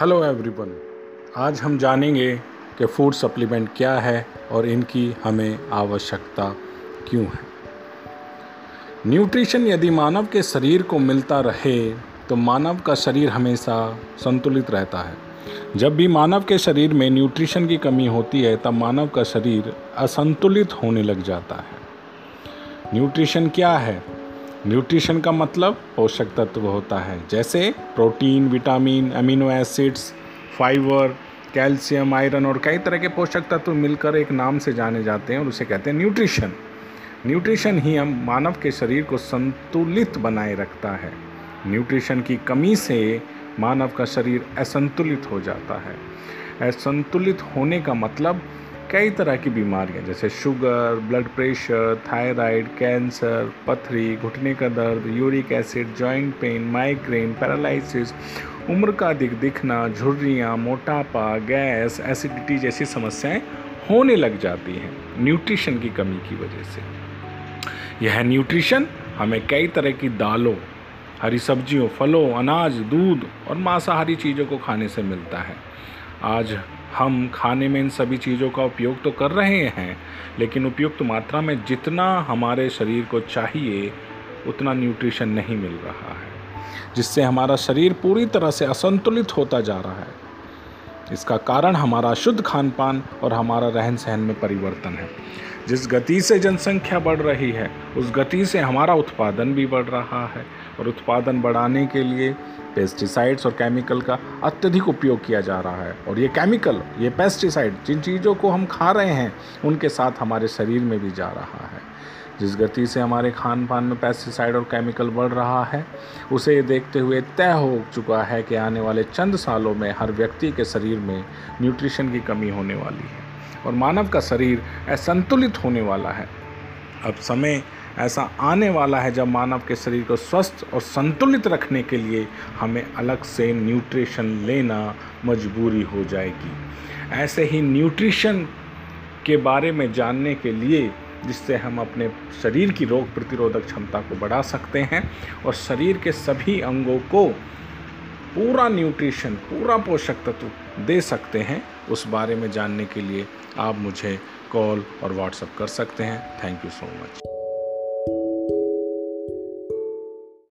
Hello everyone आज हम जानेंगे कि फ़ूड सप्लीमेंट क्या है और इनकी हमें आवश्यकता क्यों है। न्यूट्रिशन यदि मानव के शरीर को मिलता रहे तो मानव का शरीर हमेशा संतुलित रहता है। जब भी मानव के शरीर में न्यूट्रिशन की कमी होती है, तब मानव का शरीर असंतुलित होने लग जाता है। न्यूट्रिशन क्या है? न्यूट्रिशन का मतलब पोषक तत्व होता है, जैसे protein vitamin amino acids fibre calcium iron और कई तरह के पोषक तत्व मिलकर एक नाम से जाने जाते हैं और उसे कहते हैं न्यूट्रिशन न्यूट्रिशन ही हम मानव के शरीर को संतुलित बनाए रखता है। न्यूट्रिशन की कमी से मानव का शरीर असंतुलित हो जाता है। असंतुलित होने का मतलब कई तरह की बीमारियाँ, जैसे sugar blood pressure thyroid cancer पथरी, घुटने का दर्द uric acid joint pain migraine paralysis उम्र का अधिक दिखना, झुर्रियाँ, मोटापा, गैस एसिडिटी जैसी समस्याएँ होने लग जाती हैं न्यूट्रिशन की कमी की वजह से। यह न्यूट्रिशन हमें कई तरह की दालों, हरी सब्जियों, फलों, अनाज, दूध और मांसाहारी चीज़ों को खाने से मिलता है। आज हम खाने में इन सभी चीज़ों का उपयोग तो कर रहे हैं, लेकिन उपयुक्त तो मात्रा में जितना हमारे शरीर को चाहिए, उतना न्यूट्रिशन नहीं मिल रहा है, जिससे हमारा शरीर पूरी तरह से असंतुलित होता जा रहा है। इसका कारण हमारा शुद्ध खान पान और हमारा रहन सहन में परिवर्तन है। जिस गति से जनसंख्या बढ़ रही है, उस गति से हमारा उत्पादन भी बढ़ रहा है और उत्पादन बढ़ाने के लिए पेस्टिसाइड्स और केमिकल का अत्यधिक उपयोग किया जा रहा है। और ये केमिकल ये पेस्टिसाइड जिन चीज़ों को हम खा रहे हैं, उनके साथ हमारे शरीर में भी जा रहा है। जिस गति से हमारे खान पान में पेस्टिसाइड और केमिकल बढ़ रहा है, उसे देखते हुए तय हो चुका है कि आने वाले चंद सालों में हर व्यक्ति के शरीर में न्यूट्रिशन की कमी होने वाली है और मानव का शरीर असंतुलित होने वाला है। अब समय ऐसा आने वाला है जब मानव के शरीर को स्वस्थ और संतुलित रखने के लिए हमें अलग से न्यूट्रिशन लेना मजबूरी हो जाएगी। ऐसे ही न्यूट्रिशन के बारे में जानने के लिए जिससे हम अपने शरीर की रोग प्रतिरोधक क्षमता को बढ़ा सकते हैं और शरीर के सभी अंगों को पूरा न्यूट्रिशन, पूरा पोषक तत्व दे सकते हैं। उस बारे में जानने के लिए आप मुझे कॉल और व्हाट्सअप कर सकते हैं। Thank you so much.